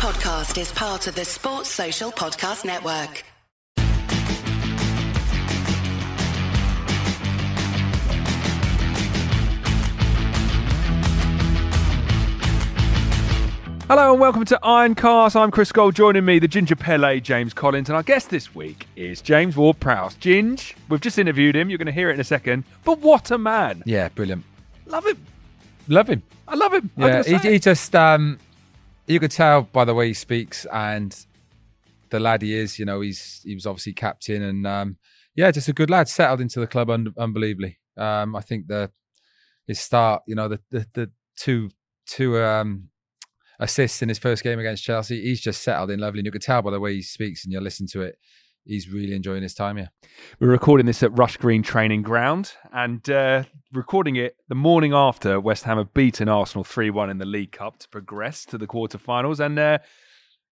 podcast is part of the Sports Social Podcast Network. Hello and welcome to Ironcast. I'm Chris Gold. Joining me, the Ginger Pele, James Collins, and our guest this week is James Ward Prowse. Ginge, we've just interviewed him. You're going to hear it in a second. But what a man! Yeah, brilliant. Love him. Love him. I love him. Yeah, he, he just um, you could tell by the way he speaks and the lad he is. You know, he's he was obviously captain and um, yeah, just a good lad. Settled into the club un- unbelievably. Um, I think the his start, you know, the the, the two two um assists in his first game against Chelsea. He's just settled in lovely. And you could tell by the way he speaks and you listen to it. He's really enjoying his time here. We're recording this at Rush Green Training Ground and uh, recording it the morning after West Ham have beaten Arsenal 3 1 in the League Cup to progress to the quarterfinals. And uh,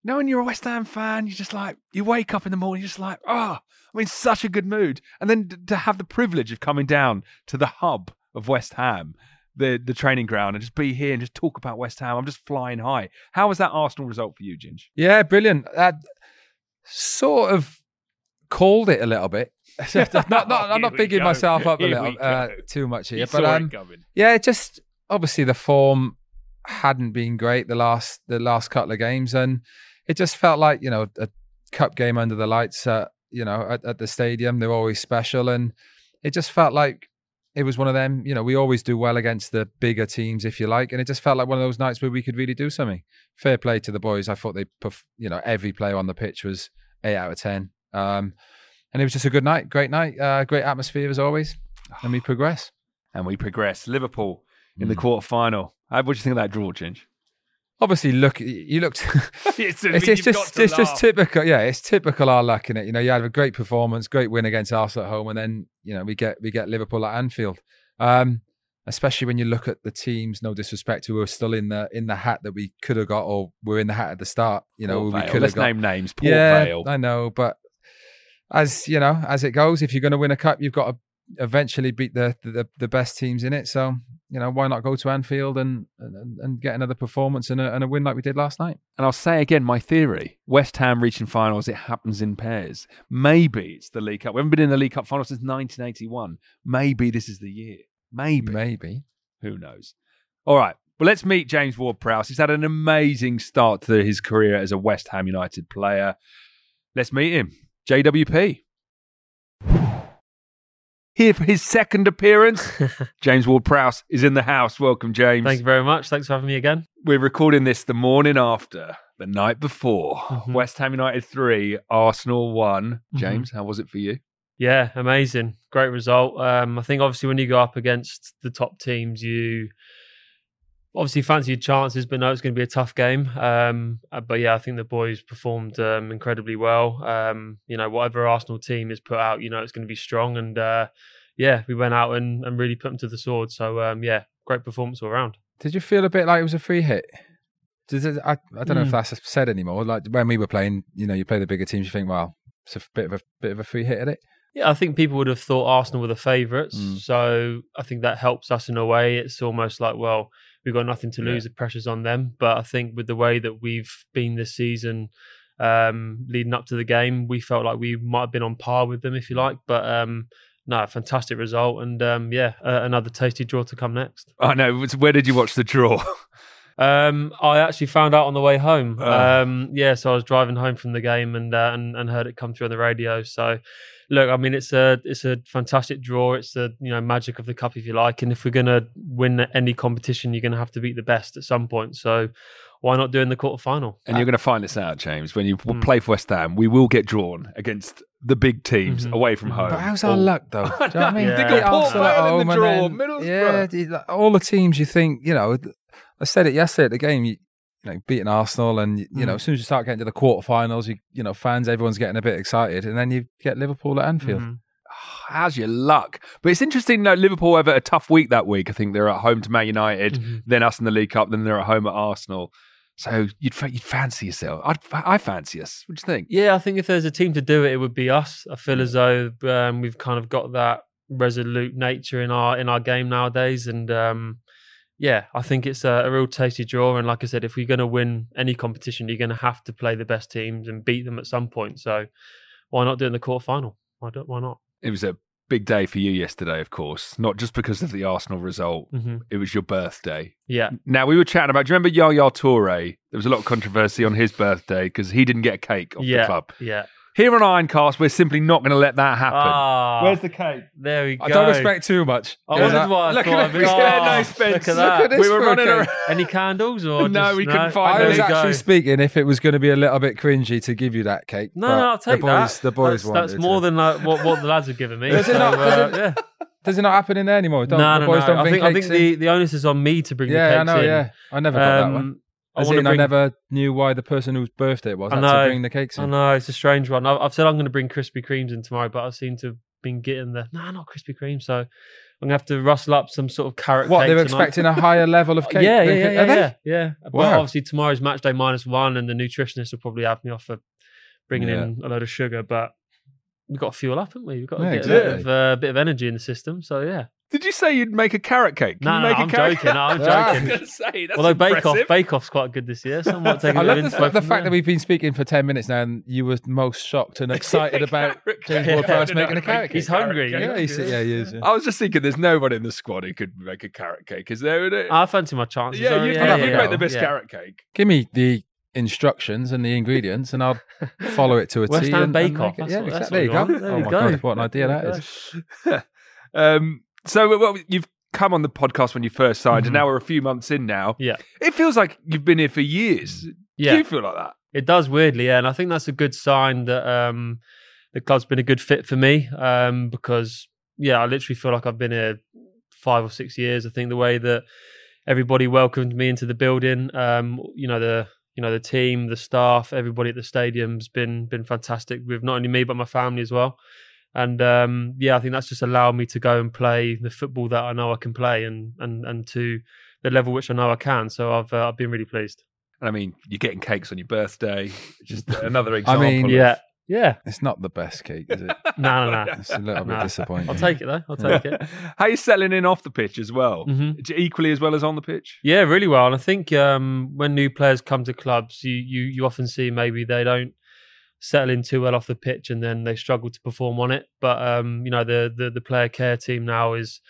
knowing you're a West Ham fan, you just like, you wake up in the morning, you're just like, oh, I'm in such a good mood. And then to have the privilege of coming down to the hub of West Ham, the, the training ground, and just be here and just talk about West Ham, I'm just flying high. How was that Arsenal result for you, Ginge? Yeah, brilliant. That sort of called it a little bit. not, not, I'm not bigging go. myself up a little uh, too much here, You but um, yeah, it just obviously the form hadn't been great the last the last couple of games, and it just felt like you know a cup game under the lights at you know at, at the stadium. They're always special, and it just felt like it was one of them. You know, we always do well against the bigger teams, if you like, and it just felt like one of those nights where we could really do something. Fair play to the boys. I thought they, you know, every player on the pitch was eight out of ten. Um, and it was just a good night, great night, uh, great atmosphere as always, and we progress. And we progress. Liverpool in the Mm. quarter final. What do you think of that draw, Ginge? Obviously, look, you looked. it's, it's, it's just it's just typical. Yeah, it's typical our luck in it. You know, you had a great performance, great win against Arsenal at home, and then you know we get we get Liverpool at Anfield. Um, especially when you look at the teams. No disrespect, who were still in the in the hat that we could have got, or were in the hat at the start. You know, Port we Vale. could Let's have got. name names. Port yeah, Vale. I know, but as you know, as it goes, if you're going to win a cup, you've got to eventually beat the the, the best teams in it. So you know, why not go to Anfield and and, and get another performance and a, and a win like we did last night? And I'll say again, my theory: West Ham reaching finals, it happens in pairs. Maybe it's the League Cup. We haven't been in the League Cup final since 1981. Maybe this is the year. Maybe. Maybe. Who knows? All right. Well, let's meet James Ward-Prowse. He's had an amazing start to his career as a West Ham United player. Let's meet him. JWP. Here for his second appearance. James Ward-Prowse is in the house. Welcome, James. Thank you very much. Thanks for having me again. We're recording this the morning after, the night before. Mhm. West Ham United 3, Arsenal 1. Mhm. James, how was it for you? Yeah, amazing. Great result. Um, I think obviously when you go up against the top teams, you obviously fancy your chances, but know it's going to be a tough game. Um, uh, but yeah, I think the boys performed um, incredibly well. Um, you know, whatever Arsenal team is put out, you know, it's going to be strong. And uh, yeah, we went out and, and really put them to the sword. So um, yeah, great performance all around. Did you feel a bit like it was a free hit? Does it, I, I don't know if Mm. that's said anymore. Like when we were playing, you know, you play the bigger teams, you think, well, it's a bit of a bit of a free hit at it. Yeah, I think people would have thought Arsenal were the favourites. Mm. So I think that helps us in a way. It's almost like, well, we've got nothing to Yeah. lose. The pressure's on them. But I think with the way that we've been this season, um, leading up to the game, we felt like we might have been on par with them, if you like. But um, no, fantastic result. And um, yeah, uh, another tasty draw to come next. I know. Where did you watch the draw? Um, I actually found out on the way home. Oh. Um, yeah, so I was driving home from the game and, uh, and and heard it come through on the radio. So, look, I mean, it's a it's a fantastic draw. It's the you know magic of the cup, if you like. And if we're gonna win any competition, you're gonna have to beat the best at some point. So, why not do it in the quarter final? And you're going to find this out, James, when you Mm. play for West Ham. We will get drawn against the big teams Mhm. away from home. But how's our All- luck though? Do you know what I mean? Yeah. They got Beat Port Vale in the draw, then- Middlesbrough. Yeah, all the teams you think, you know, I said it yesterday at the game. You, you know, beating Arsenal, and you know, Mm. as soon as you start getting to the quarterfinals, you you know, fans, everyone's getting a bit excited, and then you get Liverpool at Anfield. Mhm. How's your luck? But it's interesting. No, Liverpool have a tough week that week. I think they're at home to Man United, Mhm. then us in the League Cup, then they're at home at Arsenal. So you'd you'd fancy yourself. I'd, I fancy us. What do you think? Yeah, I think if there's a team to do it, it would be us. I feel as though um, we've kind of got that resolute nature in our in our game nowadays, and um, yeah, I think it's a, a real tasty draw. And like I said, if we're going to win any competition, you're going to have to play the best teams and beat them at some point. So why not do it in the quarterfinal? Why don't? Why not? It was a big day for you yesterday, of course, not just because of the Arsenal result. hmm It was your birthday. Yeah, Now we were chatting about. Do you remember Yaya Toure? There was a lot of controversy on his birthday because he didn't get a cake off yeah, the club. yeah. Here on Ironcast, we're simply not going to let that happen. Ah, the cake? there we go. I don't expect too much. I Is wondered that- what Look at I'd this. Oh, Yeah, no, Spence. Look at Look at this We were for running around. Any candles or No, just- we couldn't find I There was actually go. speaking if it was going to be a little bit cringy to give you that cake. No, no, I'll take the boys, that. The boys that's, that's more to. than like, what what the lads have given me. Does it so, not- does uh, it- yeah. Does it not happen in there anymore? Don't, no, the no, boys no. don't I think I think the, the onus is on me to bring the cake in. yeah, I know. in. Yeah, I never got that one. Um, I As in, to I never knew why the person whose birthday it was I know. to bring the cakes I in. know it's a strange one. I've, I've said I'm going to bring Krispy Kremes in tomorrow, but I seem to have been getting the no, not Krispy Kreme. So I'm going to have to rustle up some sort of carrot. What they were expecting a higher level of cake. Yeah, yeah, than- yeah, are yeah, they? yeah, yeah. But obviously tomorrow's match day minus one, and the nutritionist will probably have me off for bringing Yeah. in a load of sugar. But we've got to fuel up, haven't we? We've got to Yeah, get a bit of uh, bit of energy in the system. So yeah. Did you say you'd make a carrot cake? Can No, you no, make a I'm carrot joking. No, I'm joking. going to say that's Although Bake Off. Bake Off's quite good this year. So I might take a I love the, info the fact that we've been speaking for 10 minutes now and you were most shocked and excited about James cake. Ward-Prowse No, no, making no, a carrot cake. He's hungry. cake. Yeah, he's, yeah, he is. yeah. I was just thinking, there's nobody in the squad who could make a carrot cake. Is there? Would it? I fancy my chances. yeah, you'd, yeah, you'd yeah, make the best Yeah. carrot cake. Give me the instructions and the ingredients and I'll follow it to a T. West Ham and- Bake Off, make it- that's Yeah, what- exactly. There you go. we want. There Oh my. God, what an idea that is. that we is. So well, you've come on the podcast when you first signed, and Mhm. now we're a few months in now. Yeah. It feels like you've been here for years. Yeah. Do you feel like that? It does weirdly, yeah, and I think that's a good sign that um, the club's been a good fit for me um, because yeah, I literally feel like I've been here five or six years. I think the way that everybody welcomed me into the building, um, you know the you know the team, the staff, everybody at the stadium's been been fantastic with not only me but my family as well. And um, yeah, I think that's just allowed me to go and play the football that I know I can play, and and and to the level which I know I can. So I've uh, I've been really pleased. And I mean, you're getting cakes on your birthday. Just another example. I mean, of- Yeah, yeah. It's not the best cake, is it? No, no, no. It's a little bit No. disappointing. I'll take it though. I'll take it. How are you settling in off the pitch as well? hmm Equally as well as on the pitch. Yeah, really well. And I think um, when new players come to clubs, you, you you often see maybe they don't settle in too well off the pitch, and then they struggle to perform on it. But um, you know, the, the the player care team now is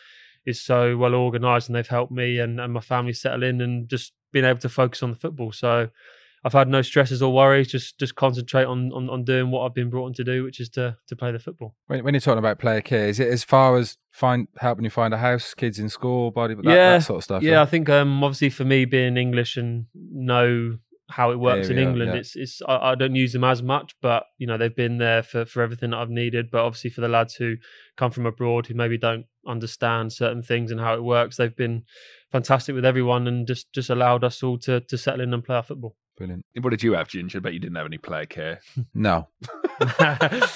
is so well organised, and they've helped me and, and my family settle in, and just being able to focus on the football. So. I've had no stresses or worries. Just just concentrate on, on, on doing what I've been brought in to do, which is to to play the football. When, when you're talking about player care, is it as far as find helping you find a house, kids in school, body, that, Yeah, that sort of stuff? Yeah, I think um, obviously for me being English and know how it works in Area, England, yeah. it's it's I, I don't use them as much, but you know they've been there for for everything that I've needed. But obviously for the lads who come from abroad who maybe don't understand certain things and how it works, they've been fantastic with everyone and just just allowed us all to to settle in and play our football. Brilliant. What did you have, Ginger? I bet you didn't have any player care. No.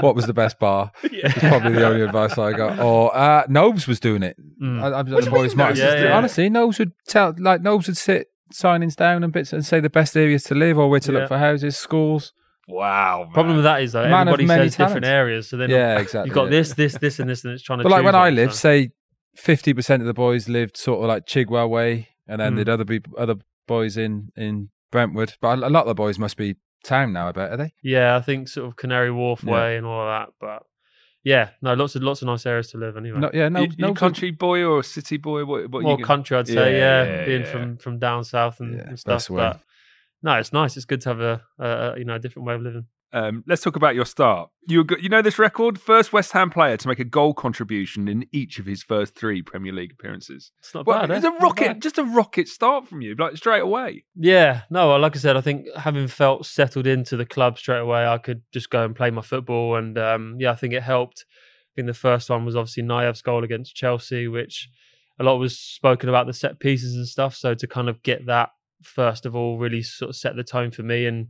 What was the best bar? yeah. It's probably the only advice I got. Or uh, Nobes was doing it. Mm. I, I, What do you mean might Nobes is doing honestly, Nobes would tell like Nobes would sit signings down and bits and say the best areas to live or where to Yeah. look for houses, schools. Wow. Man. Problem with that is though, Man of everybody many says different talents. aires, so then Yeah, exactly. you've got yeah. this, this, this, and this, and it's trying to. But like choose when I one, lived, so- say fifty percent of the boys lived sort of like Chigwell way, and then Mm. there'd other people, other boys in in Brentwood. But a lot of the boys must be town now. I bet are they? Yeah, I think sort of Canary Wharf Yeah. way and all of that. But yeah, no, lots of lots of nice areas to live anyway. No, yeah, no, you, you no country boy or city boy? What, what More you country, I'd say. Yeah, Yeah, yeah, being yeah. from from down south and, Yeah, and stuff. best. But no, it's nice. It's good to have a, a a, you know a different way of living. Um, let's talk about your start. You were you know this record, first West Ham player to make a goal contribution in each of his first three Premier League appearances. It's not Well, bad. eh? it's a rocket, just a rocket start from you, like straight away. Yeah, no, like I said, I think having felt settled into the club straight away, I could just go and play my football, and um, yeah, I think it helped. I think the first one was obviously Nayef's goal against Chelsea, which a lot was spoken about the set pieces and stuff. So to kind of get that first of all really sort of set the tone for me, and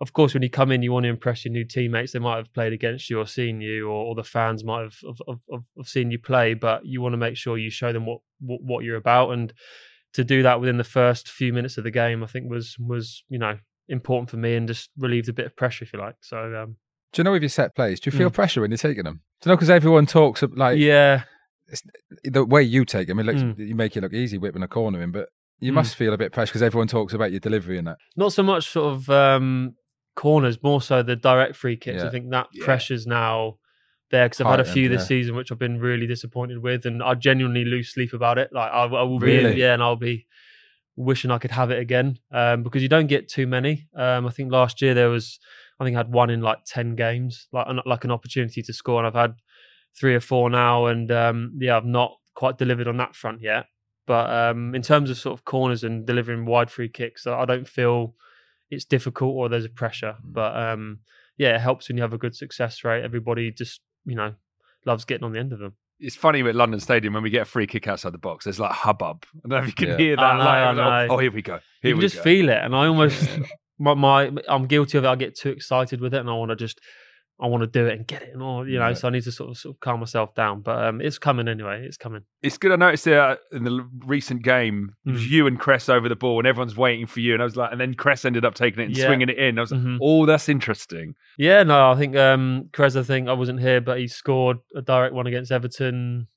of course, when you come in, you want to impress your new teammates. They might have played against you or seen you, or, or the fans might have, have, have, have- seen you play, but you want to make sure you show them what, what, what you're about. And to do that within the first few minutes of the game, I think was was you know important for me and just relieved a bit of pressure, if you like. So um, Do you know with your set plays? Do you feel Mm. pressure when you're taking them? Do you know because everyone talks like yeah, it's, the way you take them, it looks Mm. you make it look easy whipping a corner in, but you Mm. must feel a bit pressure because everyone talks about your delivery and that. not so much sort of um, corners, more so the direct free kicks. Yeah. I think that Yeah. pressure's now there because I've had a few this yeah. season which I've been really disappointed with, and I genuinely lose sleep about it. Like I, I will be, yeah, and I'll be wishing I could have it again um, because you don't get too many. Um, I think last year there was, I think I had one in like ten games, like an- like an opportunity to score, and I've had three or four now, and um, yeah, I've not quite delivered on that front yet. But um, in terms of sort of corners and delivering wide free kicks, I don't feel it's difficult or there's a pressure. But um, yeah, it helps when you have a good success rate. Everybody just you know loves getting on the end of them. It's funny with London Stadium when we get a free kick outside the box. There's like hubbub. I don't know if you can Yeah. hear that. I know, like, I oh, know. oh, here we go. Here you can we just go. feel it, and I almost my, my I'm guilty of it. I get too excited with it, and I want to just I want to do it and get it, and all you know. Right. So I need to sort of sort of calm myself down. But um, it's coming anyway. It's coming. It's good. I noticed uh, in the recent game, it was Mm. you and Cress over the ball, and everyone's waiting for you. And I was like, and then Cress ended up taking it and Yeah. swinging it in. I was like, Mhm. oh, that's interesting. Yeah, no, I think um Krez, I think I wasn't here, but he scored a direct one against Everton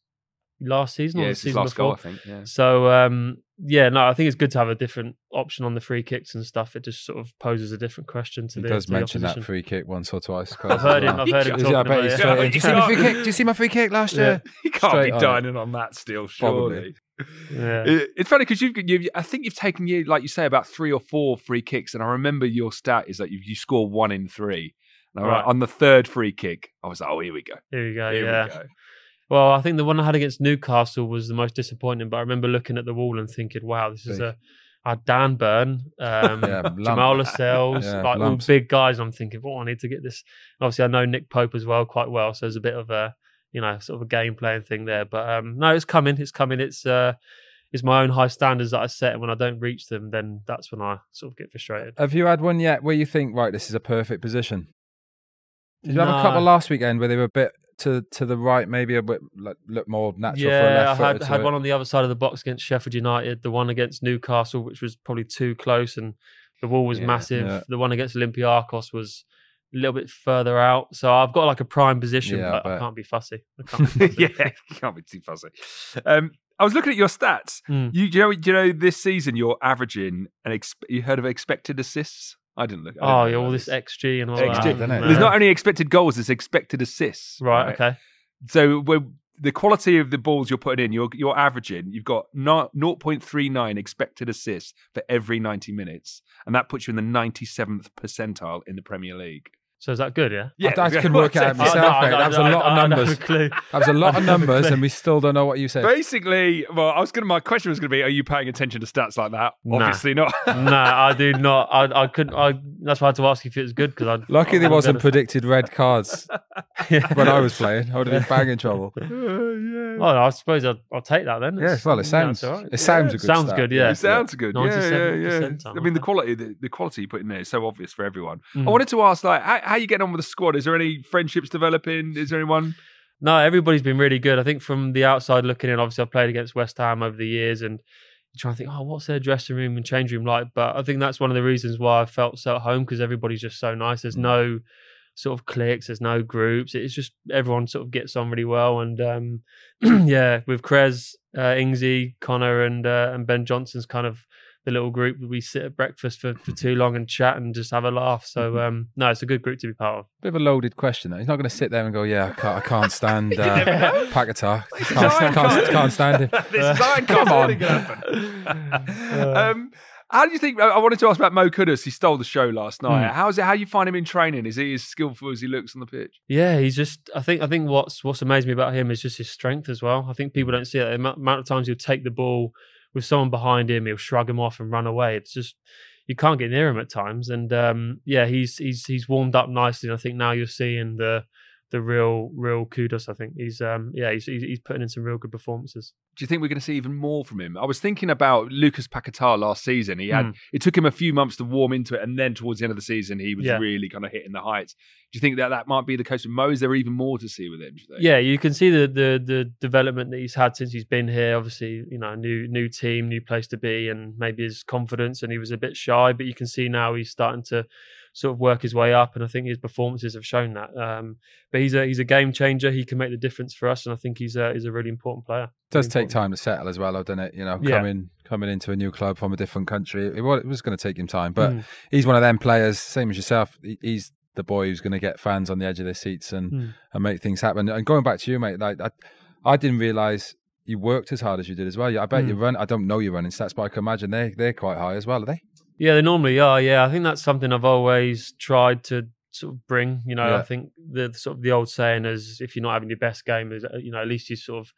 last season or Yeah, the season last before. goal, I think. Yeah. So um yeah, no, I think it's good to have a different option on the free kicks and stuff. It just sort of poses a different question to He the, does the mention that free kick once or twice. I've heard him. I've heard him Yeah, I talking bet about he's it. straight. Yeah, Did you see my free kick? Did you see my free kick last Yeah. year? He can't Straight be on it. dining on that still, surely. Probably. Yeah. It- It's funny because you've, you've, I think you've taken you, like you say, about three or four free kicks, and I remember your stat is that you, you score one in three. And I- Right. on the third free kick, I was like, oh, here we go. Here we go. Here yeah. we go. Well, I think the one I had against Newcastle was the most disappointing, but I remember looking at the wall and thinking, wow, this is Big. a I had Dan Burn, um, Yeah. Jamal Lascelles, Yeah, like lumps. all big guys. I'm thinking, well, I need to get this. And obviously, I know Nick Pope as well quite well, so there's a bit of a, you know, sort of a game playing thing there. But um, no, it's coming. It's coming. It's uh, it's my own high standards that I set, and when I don't reach them, then that's when I sort of get frustrated. Have you had one yet where you think, right, this is a perfect position? Did you have a couple last weekend where they were a bit to to the right, maybe a bit like, look more natural for a Yeah, left I had, had one on the other side of the box against Sheffield United, the one against Newcastle, which was probably too close and the wall was Yeah, massive. yeah. The one against Olympiacos was a little bit further out. So I've got like a prime position, Yeah, I but I bet. can't be fussy. I can't be fussy. yeah, you can't be too fussy. Um, I was looking at your stats. Mm. You, you know, you know, this season you're averaging an. Ex- you heard of expected assists? I didn't look. I didn't Oh, yeah, all this XG and all XG, that. isn't it? There's not only expected goals, there's expected assists. right, okay. So we're, the quality of the balls you're putting in, you're you're averaging. You've got not 0.39 expected assists for every 90 minutes, and that puts you in the 97th percentile in the Premier League. So is that good? Yeah. I- I couldn't work it out Oh, myself, no, mate. I- That was a lot of I don't have numbers. a clue. That was a lot of numbers, and we still don't know what you said. Basically, well, I was gonna. My question was gonna be: Are you paying attention to stats like that? Nah. Obviously not. no, I do not. I, I couldn't. I. That's why I had to ask you if it was good because I. Lucky I there wasn't be predicted red cards able when I was playing. I would have been bang in trouble. Well, I suppose I'll, I'll take that then. Yeah, well, it sounds it's all right. it sounds a good Sounds stat. good, yeah. It sounds good. Yeah, yeah, yeah. I mean, the quality, the, the quality you put in there is so obvious for everyone. Mm. I wanted to ask, like, how, you getting on with the squad? Is there any friendships developing? Is there anyone? No, everybody's been really good. I think from the outside looking in, obviously I've played against West Ham over the years and trying to think, oh, what's their dressing room and change room like? But I think that's one of the reasons why I felt so at home because everybody's just so nice. There's Mm. no sort of cliques, there's no groups. It's just everyone sort of gets on really well. And um, yeah, with Krez, uh, Ingsy, Connor, and uh, and Ben Johnson's kind of the little group. We sit at breakfast for, for too long and chat and just have a laugh. So um, no, it's a good group to be part of. Bit of a loaded question. Though. He's not going to sit there and go, "Yeah, I can't, I can't stand uh, never know. Paquetá. This is Can't, can't, can't stand him." this is Iron Come on. Um, how do you think? I wanted to ask about Mo Kudus. He stole the show last night. Mm. How's it? How do you find him in training? Is he as skillful as he looks on the pitch? Yeah, he's just. I think. I think what's what's amazed me about him is just his strength as well. I think people don't see it. The amount of times he'll take the ball with someone behind him, he'll shrug him off and run away. It's just you can't get near him at times. And um, yeah, he's he's he's warmed up nicely. And I think now you're seeing the the real real Kudus. I think he's um yeah he's he's, he's putting in some real good performances. Do you think we're going to see even more from him? I was thinking about Lucas Paquetá last season. He had Mm. it took him a few months to warm into it, and then towards the end of the season, he was Yeah. really kind of hitting the heights. Do you think that that might be the case with Mo? Is there even more to see with him? you? Yeah, you can see the, the the development that he's had since he's been here. Obviously, you know, new new team, new place to be, and maybe his confidence. And he was a bit shy, but you can see now he's starting to sort of work his way up, and I think his performances have shown that. Um, but he's a he's a game changer. He can make the difference for us, and I think he's a he's a really important player. It does Really take important. time to settle as well, doesn't it? You know, Yeah. coming coming into a new club from a different country, it was, it was going to take him time. But Mm. he's one of them players, same as yourself. He's the boy who's going to get fans on the edge of their seats and, Mm. and make things happen. And going back to you, mate, like I, I didn't realise you worked as hard as you did as well. I bet you Mm. run. I don't know your running stats, but I can imagine they they're quite high as well, are they? Yeah, they normally are. Yeah, I think that's something I've always tried to sort of bring. You know, Yeah. I think the sort of the old saying is, if you're not having your best game, is uh, you know at least you sort of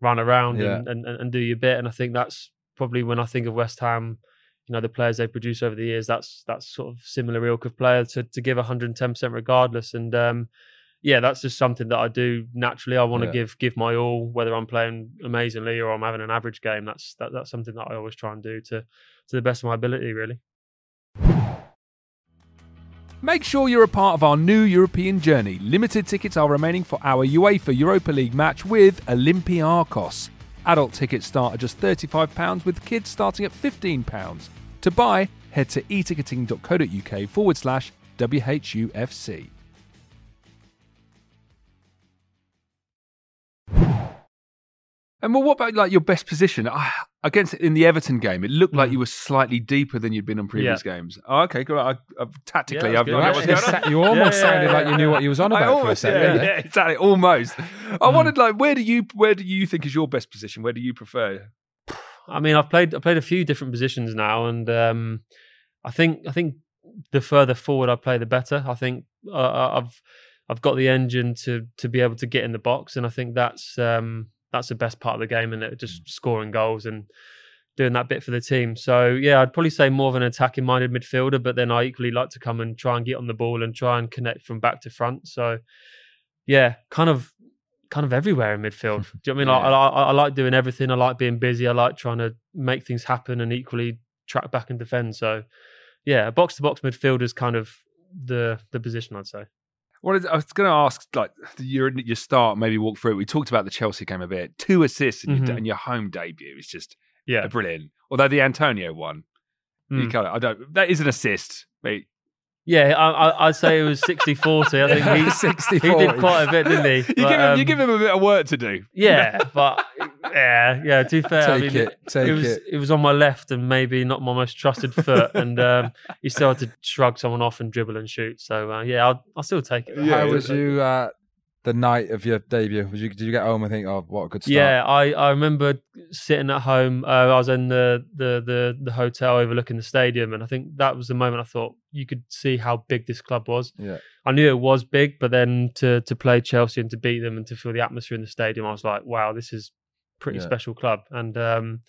run around Yeah. and, and and do your bit. And I think that's probably when I think of West Ham. You know, the players they produce over the years. That's that's sort of similar ilk of player to to give 110 percent regardless. And um, yeah, that's just something that I do naturally. I want to Yeah. give give my all, whether I'm playing amazingly or I'm having an average game. That's that, that's something that I always try and do to to the best of my ability, really. Make sure you're a part of our new European journey. Limited tickets are remaining for our UEFA Europa League match with Olympiakos. Adult tickets start at just £35, with kids starting at £15. To buy, head to eticketing.co.uk forward slash WHUFC. And well, what about like your best position Ah, against in the Everton game? It looked like Mm. you were slightly deeper than you'd been on previous games. Oh, okay, good. I, I, tactically, Yeah, I've that's got what's going on. sa- you almost Yeah, yeah, sounded like you knew what you was on about for a second. yeah, yeah, exactly. Almost. I Mm. wanted like, where do you where do you think is your best position? Where do you prefer? I mean, I've played I played a few different positions now, and um, I think I think the further forward I play, the better. I think uh, I've I've got the engine to to be able to get in the box, and I think that's um, that's the best part of the game, and just mm. scoring goals and doing that bit for the team. So yeah, I'd probably say more of an attacking minded midfielder, but then I equally like to come and try and get on the ball and try and connect from back to front. So yeah, kind of kind of everywhere in midfield. Do you know what I mean? I, Yeah. I, I like doing everything. I like being busy. I like trying to make things happen and equally track back and defend. So yeah, box to box midfield is kind of the the position I'd say. What is, I was going to ask, like your your start, maybe walk through it. We talked about the Chelsea game a bit. Two assists in, your, Mhm. in your home debut is just Yeah. brilliant. Although the Antonio one, you Mm. kind of, I don't. That is an assist. Mate. Yeah, I, I, I'd say it was 60-40. I think he, 60 he did quite a bit, didn't he? You But, give him, you um, give him a bit of work to do. Yeah, but yeah, yeah. To be fair, I Take mean, it, take it was it. it was on my left and maybe not my most trusted foot, and um, you still had to shrug someone off and dribble and shoot. So uh, yeah, I'll, I'll still take it. Yeah, How was you uh, the night of your debut? Was you, did you get home and think, oh, what a good start? Yeah, I, I remember sitting at home. Uh, I was in the, the the the hotel overlooking the stadium, and I think that was the moment I thought you could see how big this club was. Yeah. I knew it was big, but then to to play Chelsea and to beat them and to feel the atmosphere in the stadium, I was like, wow, this is pretty Yeah. special club, and um,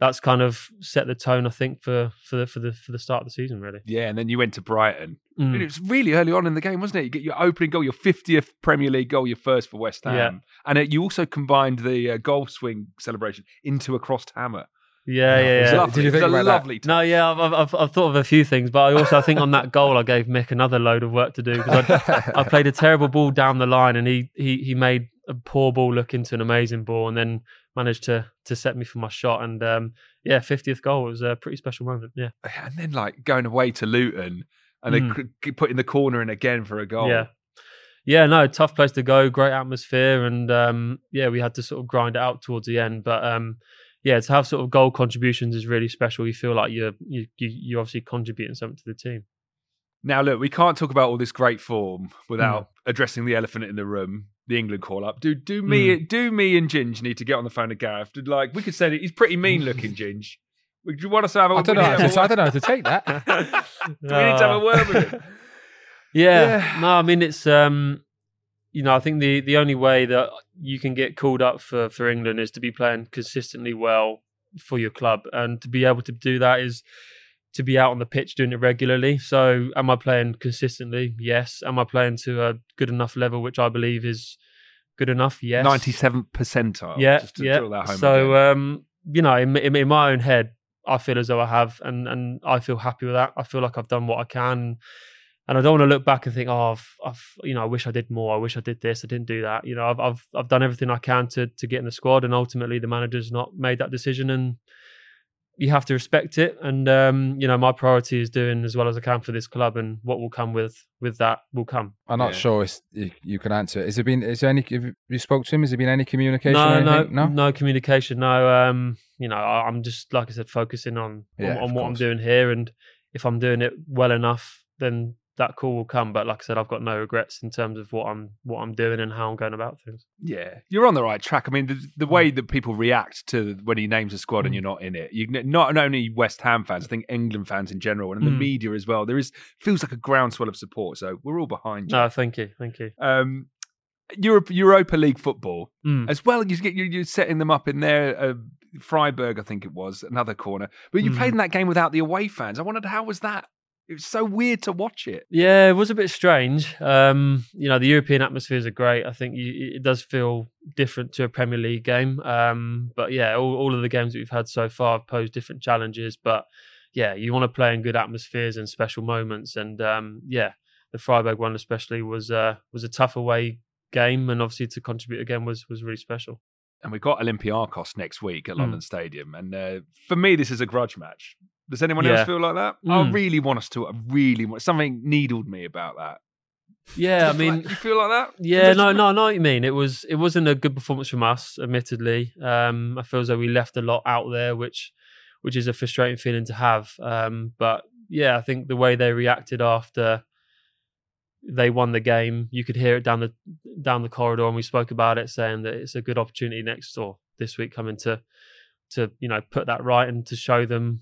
that's kind of set the tone, I think, for for the for the for the start of the season, really. Yeah, and then you went to Brighton. Mm. And it was really early on in the game, wasn't it? You get your opening goal, your 50th Premier League goal, your first for West Ham. Yeah. And it, you also combined the uh, goal swing celebration into a crossed hammer. Yeah, It yeah, was yeah. lovely. Did you It was think a about that? lovely time. No, yeah, I've, I've I've thought of a few things, but I also I think on that goal I gave Mick another load of work to do because I, I played a terrible ball down the line and he he he made a poor ball look into an amazing ball and then managed to to set me for my shot and um yeah, fiftieth goal was a pretty special moment. Yeah, And then like going away to Luton and then Mm. the corner in again for a goal. yeah, yeah. No, tough place to go, great atmosphere, and um yeah, we had to sort of grind it out towards the end, but um. Yeah, to have sort of goal contributions is really special. You feel like you're you, you you're obviously contributing something to the team. Now look, we can't talk about all this great form without Hmm. addressing the elephant in the room, the England call up. Do do me Hmm. do me and Ginge need to get on the phone to Gareth? Did, Like we could say that he's pretty mean looking, Ginge. Would you want us to have a I don't know. How to, I don't know how to take that. Do we need to have a word with him? Yeah. Yeah. No, I mean it's um you know, I think the the only way that you can get called up for for England is to be playing consistently well for your club and to be able to do that is to be out on the pitch doing it regularly. So am I playing consistently? Yes. Am I playing to a good enough level which I believe is good enough? Yes. Ninety seventh percentile. yeah, just to yeah. drill that home so, um, you know, in, in, in my own head, I feel as though I have, and and I feel happy with that. I feel like I've done what I can, and I don't want to look back and think, oh, I've, I've, you know, I wish I did more. I wish I did this. I didn't do that. You know, I've, I've, I've done everything I can to to get in the squad, and ultimately the manager's not made that decision, and you have to respect it. And um, you know, my priority is doing as well as I can for this club, and what will come with with that will come. I'm not Yeah. sure if you, you can answer it. Has there been? Is there any? Have you spoke to him? Has there been any communication? No, no, no. no communication. No, um, you know, I, I'm just like I said, focusing on Yeah, on, on what I'm doing here, and if I'm doing it well enough, then that call will come. But like I said, I've got no regrets in terms of what I'm what I'm doing and how I'm going about things. Yeah, you're on the right track. I mean, the, the way that people react to when he names a squad and Mm. you're not in it, you not only West Ham fans, I think England fans in general, and the Mm. media as well. There is feels like a groundswell of support, so we're all behind you. No, thank you, thank you. Um, Europe, Europa League football Mm. as well. You get you, you're setting them up in there. Uh, Freiburg, I think it was another corner, but you Mhm. played in that game without the away fans. I wondered how was that. It was so weird to watch it. Yeah, it was a bit strange. Um, you know, the European atmospheres are great. I think you, it does feel different to a Premier League game. Um, but yeah, all, all of the games that we've had so far have posed different challenges. But yeah, you want to play in good atmospheres and special moments. And um, yeah, the Freiburg one especially was uh, was a tough away game, and obviously to contribute again was was really special. and we've got Olympiacos next week at Mm. London Stadium. And uh, for me, this is a grudge match. Does anyone else feel like that? I Mm. really want us to. I really want something needled me about that. Yeah, I mean, like- you feel like that? Yeah, no, no, I know what you mean. It was it wasn't a good performance from us, admittedly. Um, I feel as though we left a lot out there, which which is a frustrating feeling to have. Um, but yeah, I think the way they reacted after they won the game, you could hear it down the down the corridor, and we spoke about it, saying that it's a good opportunity next or this week coming to to you know put that right and to show them,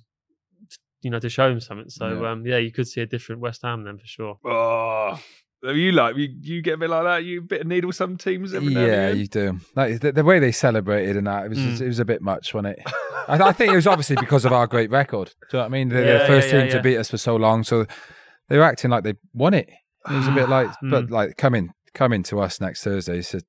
you know, to show him something. So Yeah. um, yeah, you could see a different West Ham then for sure. Oh, are you like you? You get a bit like that. You a bit of needle some teams. Every now Yeah, you do. Like the, the way they celebrated and that, it was Mm. it was a bit much, wasn't it? I, I think it was obviously because of our great record. Do you know what I mean? They're Yeah, the first yeah, team yeah, to yeah. beat us for so long, so they were acting like they won it. It was a bit like, but Mm. like coming coming to us next Thursday, it's a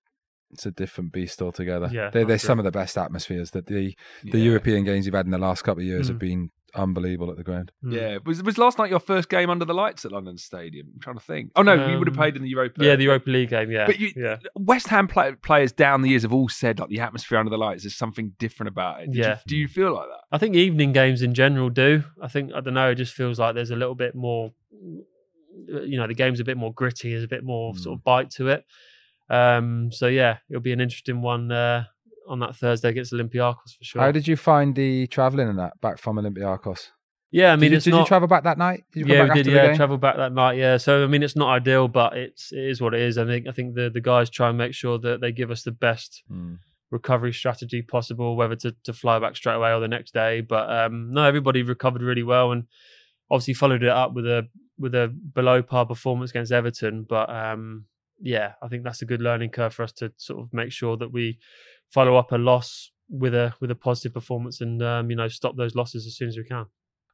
it's a different beast altogether. Yeah, they're, they're some of the best atmospheres that the the Yeah. European games you've had in the last couple of years have Mm. been unbelievable at the ground. Mm. Yeah, was was last night your first game under the lights at London Stadium? I'm trying to think. Oh no, you would have Um, played in the Europa. Yeah, the Europa League game. Yeah, But you- yeah, West Ham play, players down the years have all said like the atmosphere under the lights is something different about it. Did Yeah. You, do you feel like that? I think evening games in general do. I think I don't know. It just feels like there's a little bit more. You know, the game's a bit more gritty. There's a bit more sort of bite to it. Um, so yeah, it'll be an interesting one uh, on that Thursday against Olympiacos for sure. How did you find the travelling and that back from Olympiacos? yeah, I mean, did you, did not. you travel back that night? Did you yeah, we did. Yeah, travel back that night. Yeah, so I mean, it's not ideal, but it's it is what it is. I think I think the the guys try and make sure that they give us the best Mm. recovery strategy possible, whether to, to fly back straight away or the next day. But um, no, everybody recovered really well and obviously followed it up with a with a below par performance against Everton. But um, yeah, I think that's a good learning curve for us to sort of make sure that we follow up a loss with a with a positive performance and um, you know stop those losses as soon as we can.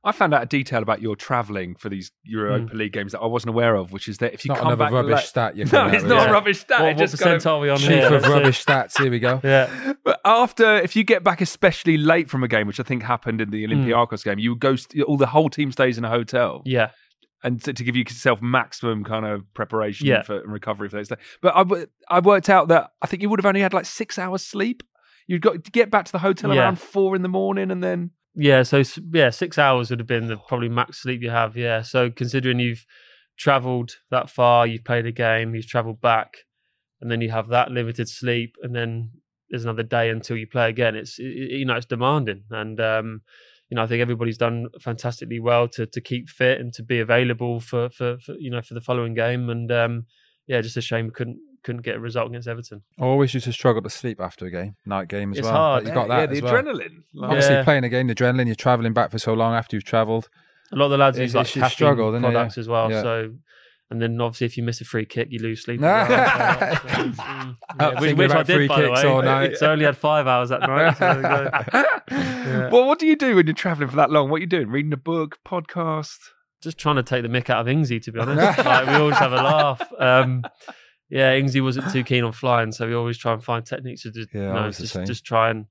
I found out a detail about your travelling for these Europa League games that I wasn't aware of, which is that if It's you not come another back rubbish late- stat. You're no, it's out not with. a rubbish stat. what it what just kind percent are we on Chief here? of Let's see. rubbish stats. Here we go. Yeah, But after, if you get back especially late from a game, which I think happened in the Olympiacos game, you would go. St- all the whole team stays in a hotel, yeah, and to, to give yourself maximum kind of preparation Yeah. for and recovery for those days. But I, w- I worked out that I think you would have only had like six hours sleep. You'd got to get back to the hotel Yeah. around four in the morning, and then Yeah, so yeah, six hours would have been the probably max sleep you have. Yeah, so considering you've travelled that far, you've played a game, you've travelled back, and then you have that limited sleep, and then there's another day until you play again. It's it, it- you know it's demanding, and um, you know I think everybody's done fantastically well to to keep fit and to be available for for, for you know for the following game, and um, yeah, just a shame we couldn't couldn't get a result against Everton. I always used to struggle to sleep after a game, night game as It's well. hard. But you got that yeah, the as well. adrenaline. Like, Obviously, Yeah. playing a game, the adrenaline. You're traveling back for so long after you've travelled. A lot of the lads It's- use like caffeine struggle, isn't it? Yeah. products as well. Yeah. So, and then obviously if you miss a free kick, you lose sleep. Nah. as well. So, mm, yeah, which, which I did free by the way. all night. So I only had five hours that night. So there we go. Yeah. Well, what do you do when you're traveling for that long? What are you doing? Reading a book, podcast? Just trying to take the mick out of Ingsy, to be honest. like we always have a laugh. Um, yeah, Ingsy wasn't too keen on flying, so we always try and find techniques to just, Yeah, you know, just, just try and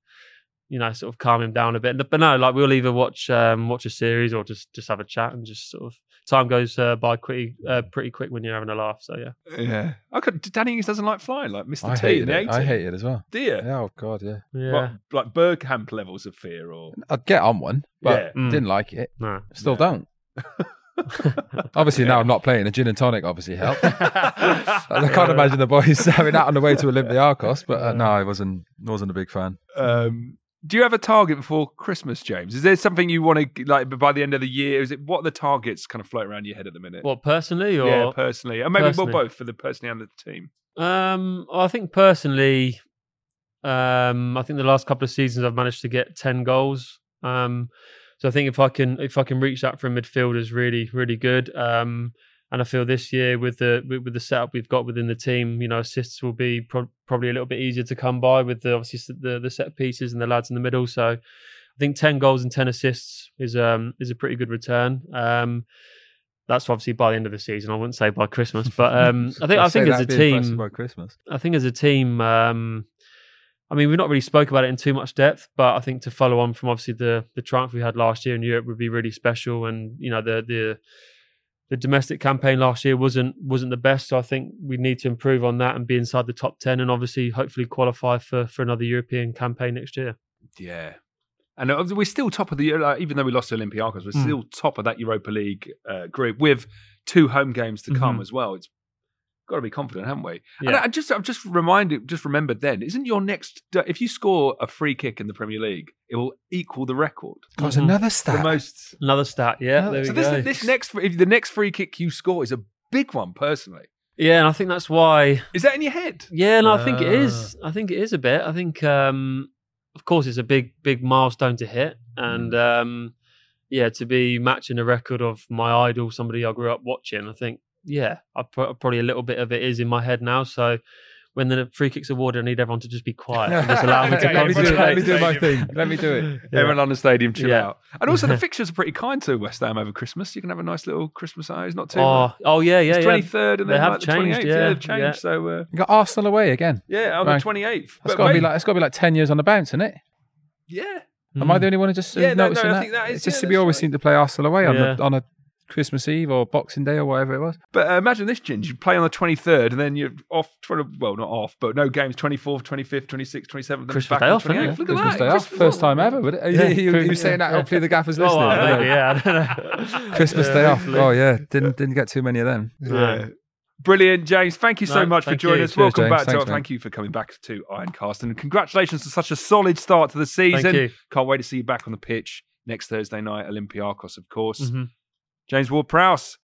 you know sort of calm him down a bit. But no, like we'll either watch um, watch a series or just just have a chat and just sort of time goes uh, by pretty uh, pretty quick when you're having a laugh. So yeah, Yeah. I could, Danny Ings doesn't like flying, like Mr. I T hated in the it. 80s. I hate it as well. Do you? Yeah, oh god, yeah. yeah. What, like Bergkamp levels of fear or. I'd get on one, but Yeah. Mm. didn't like it. No. Still Yeah. don't. Obviously, now I'm not playing. A gin and tonic obviously helped. I can't imagine the boys having that on the way to Olympiacos, but uh, no, I wasn't wasn't a big fan. Um, do you have a target before Christmas, James? Is there something you want to like by the end of the year? Is it what are the targets kind of floating around your head at the minute? What personally or yeah, personally, and maybe personally? well both for the personally and the team. Um, I think personally, um, I think the last couple of seasons I've managed to get ten goals. Um, so I think if I can if I can reach that from midfield is really really good. Um, and I feel this year with the with, the setup we've got within the team, you know, assists will be pro- probably a little bit easier to come by with the obviously the the set pieces and the lads in the middle. So I think ten goals and ten assists is um is a pretty good return. Um, that's obviously by the end of the season. I wouldn't say by Christmas, but um, I think I think as a that'd be impressive team, by Christmas. I think as a team, um, I mean, we've not really spoke about it in too much depth, but I think to follow on from obviously the the triumph we had last year in Europe would be really special. And you know, the the the domestic campaign last year wasn't wasn't the best, so I think we need to improve on that and be inside the top ten, and obviously hopefully qualify for for another European campaign next year. Yeah. And uh, we're still top of the like, even though we lost to Olympiacos, we're Mm. still top of that Europa League uh, group with two home games to come Mhm. as well. It's got to be confident, haven't we? And Yeah. I, I just, I've just reminded, just remembered then, isn't your next if you score a free kick in the Premier League, it will equal the record. God, it's Mhm. another The stat. most. Another stat, yeah. There we So go. this, this next, if the next free kick you score is a big one, personally. yeah, and I think that's why Is that in your head? Yeah, no, I think it Ah. I think it is a bit. I think, um, of course, it's a big, big milestone to hit, and Mm. um, yeah, to be matching a record of my idol, somebody I grew up watching. I think, yeah, I pro- probably a little bit of it is in my head now. So when the free kicks awarded, I need everyone to just be quiet and just allow me to let, me do, concentrate. let me do my thing. Let me do it. Yeah. Everyone on the stadium, chill Yeah. out. And also, the fixtures are pretty kind to West Ham over Christmas. You can have a nice little Christmas eye. It's not too. Oh, oh yeah, yeah, it's yeah. 23rd and They then have like the changed, 28th. yeah, they've changed. yeah. So, uh, You got Arsenal away again. yeah, on Right. the 28th. It's But got to be like it's got to be like ten years on the bounce, isn't it? yeah. Am I Mm. the only one who just Yeah, no, no, noticing I that? think that is- it's just yeah, we always right. seem to play Arsenal away on, Yeah. a, on a Christmas Eve or Boxing Day or whatever it was. But uh, imagine this, Ginge. You play on the 23rd and then you're off, tw- well, not off, but no games 24th, 25th, 26th, 27th. Christmas day off, isn't 28th. it? Look at Christmas that. Day off, first time ever. Would it? Yeah. you, you saying that? Hopefully the gaffer's Oh, listening. well, isn't maybe, yeah, I don't know. Christmas Day off. Oh yeah, didn't didn't get too many of them. Yeah. Brilliant, James. Thank you so No, much for joining you. us. Cheers, Welcome James. back to Thanks, mate. Thank you for coming back to Ironcast. And congratulations to such a solid start to the season. Thank you. Can't wait to see you back on the pitch next Thursday night, Olympiacos, of course. Mhm. James Ward Prowse.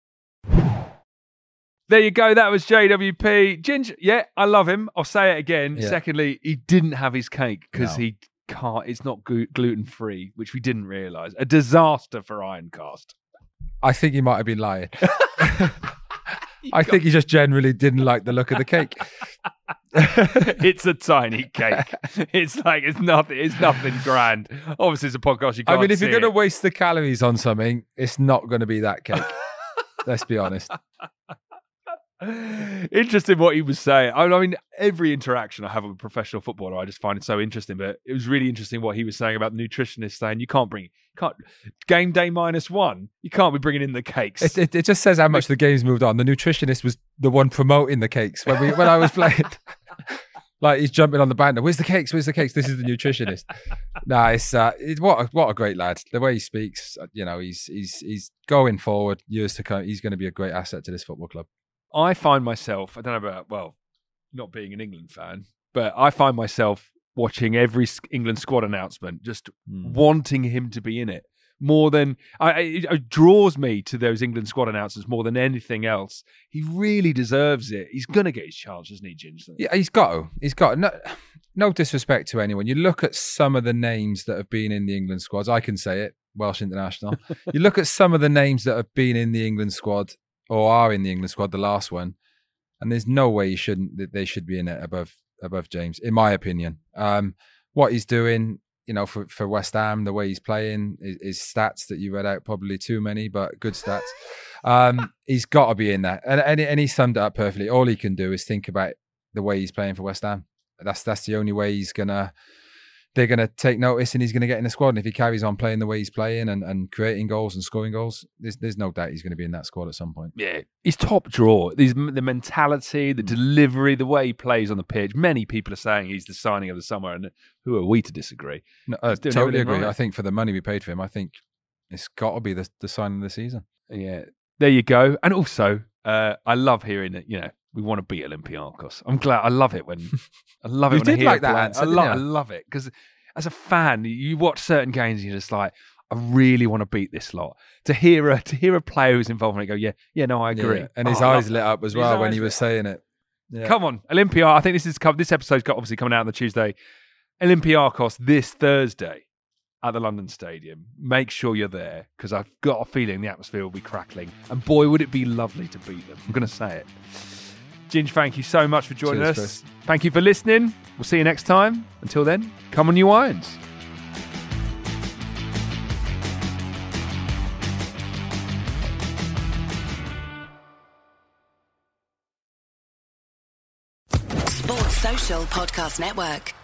There you go. That was JWP. Ginger, yeah, I love him. I'll say it again. Yeah. Secondly, he didn't have his cake because No. he can't, it's not gluten free, which we didn't realize. A disaster for Ironcast. I think he might have been lying. I think he just generally didn't like the look of the cake. it's a tiny cake. It's like it's nothing. It's nothing grand. Obviously, it's a podcast. You I can't. mean, if you're going to waste the calories on something, it's not going to be that cake. Let's be honest. interesting what he was saying. I I mean, every interaction I have with a professional footballer, I just find it so interesting. But it was really interesting what he was saying about the nutritionist saying you can't bring can't game day minus one. You can't be bringing in the cakes. It, it, it just says how much the game's moved on. The nutritionist was the one promoting the cakes when we when I was playing. like he's jumping on the banner. Where's the cakes? Where's the cakes? This is the nutritionist. nah, it's uh, it, what a, what a great lad. The way he speaks, uh, you know, he's he's he's going forward years to come. He's going to be a great asset to this football club. I find myself, I don't know about, well, not being an England fan, but I find myself watching every England squad announcement, just wanting him to be in it more than, I, it, it draws me to those England squad announcements more than anything else. He really deserves it. He's going to get his chance, isn't he, Ginger? Yeah, he's got to. He's got to. no. No disrespect to anyone. You look at some of the names that have been in the England squads. I can say it, Welsh international. you look at some of the names that have been in the England squad or are in the England squad. The last one, and there's no way you shouldn't. that They should be in it above above James, in my opinion. Um, what he's doing, you know, for for West Ham, the way he's playing, his, his stats that you read out, probably too many, but good stats. Um, he's got to be in there, and, and and he summed it up perfectly. All he can do is think about the way he's playing for West Ham. That's that's the only way he's gonna they're going to take notice and he's going to get in the squad. And if he carries on playing the way he's playing and, and creating goals and scoring goals, there's, there's no doubt he's going to be in that squad at some point. Yeah, he's top draw. These the mentality, the delivery, the way he plays on the pitch. Many people are saying he's the signing of the summer, and who are we to disagree? No, I totally agree. right. I think for the money we paid for him, I think it's got to be the, the sign of the season. Yeah, there you go. And also, uh, I love hearing that. You know, we want to beat Olympiacos. I'm glad. I love it when I love it You when I hear like that answer, I, didn't lo- you? I love it because as a fan, you watch certain games and you're just like, I really want to beat this lot. To hear a to hear a player who's involved in it go, yeah, yeah, no, I agree. Yeah, And his Oh, eyes lit up as well when he was saying it. Yeah. Come on, Olympia. I think this is this episode's got obviously coming out on the Tuesday. Olympiacos this Thursday at the London Stadium. Make sure you're there because I've got a feeling the atmosphere will be crackling. And boy, would it be lovely to beat them. I'm going to say it. Ginge, thank you so much for joining Cheers, us. Chris. Thank you for listening. We'll see you next time. Until then, come on, you irons. Sports Social Podcast Network.